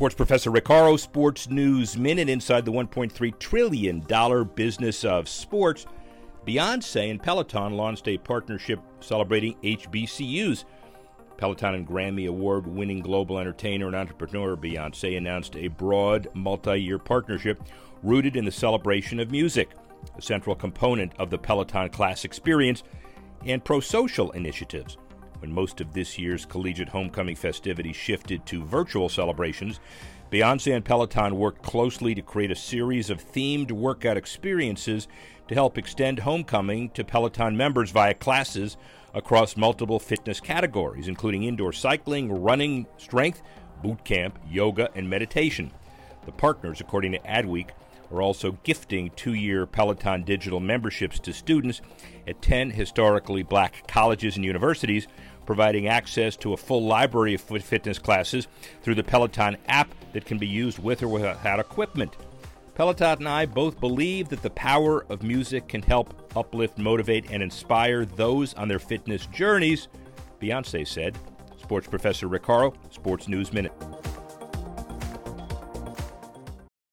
Sports professor Rick Horrow, Sports News Minute inside the $1.3 trillion business of sports. Beyonce and Peloton launched a partnership celebrating HBCUs. Peloton and Grammy Award winning global entertainer and entrepreneur Beyonce announced a broad multi year partnership rooted in the celebration of music, a central component of the Peloton class experience, and pro social initiatives. When most of this year's collegiate homecoming festivities shifted to virtual celebrations, Beyonce and Peloton worked closely to create a series of themed workout experiences to help extend homecoming to Peloton members via classes across multiple fitness categories, including indoor cycling, running, strength, boot camp, yoga, and meditation. The partners, according to Adweek, are also gifting two year Peloton digital memberships to students at 10 historically black colleges and universities providing access to a full library of fitness classes through the Peloton app that can be used with or without equipment. Peloton and I both believe that the power of music can help uplift, motivate, and inspire those on their fitness journeys, Beyonce said. Sports professor Rick Horrow, Sports News Minute.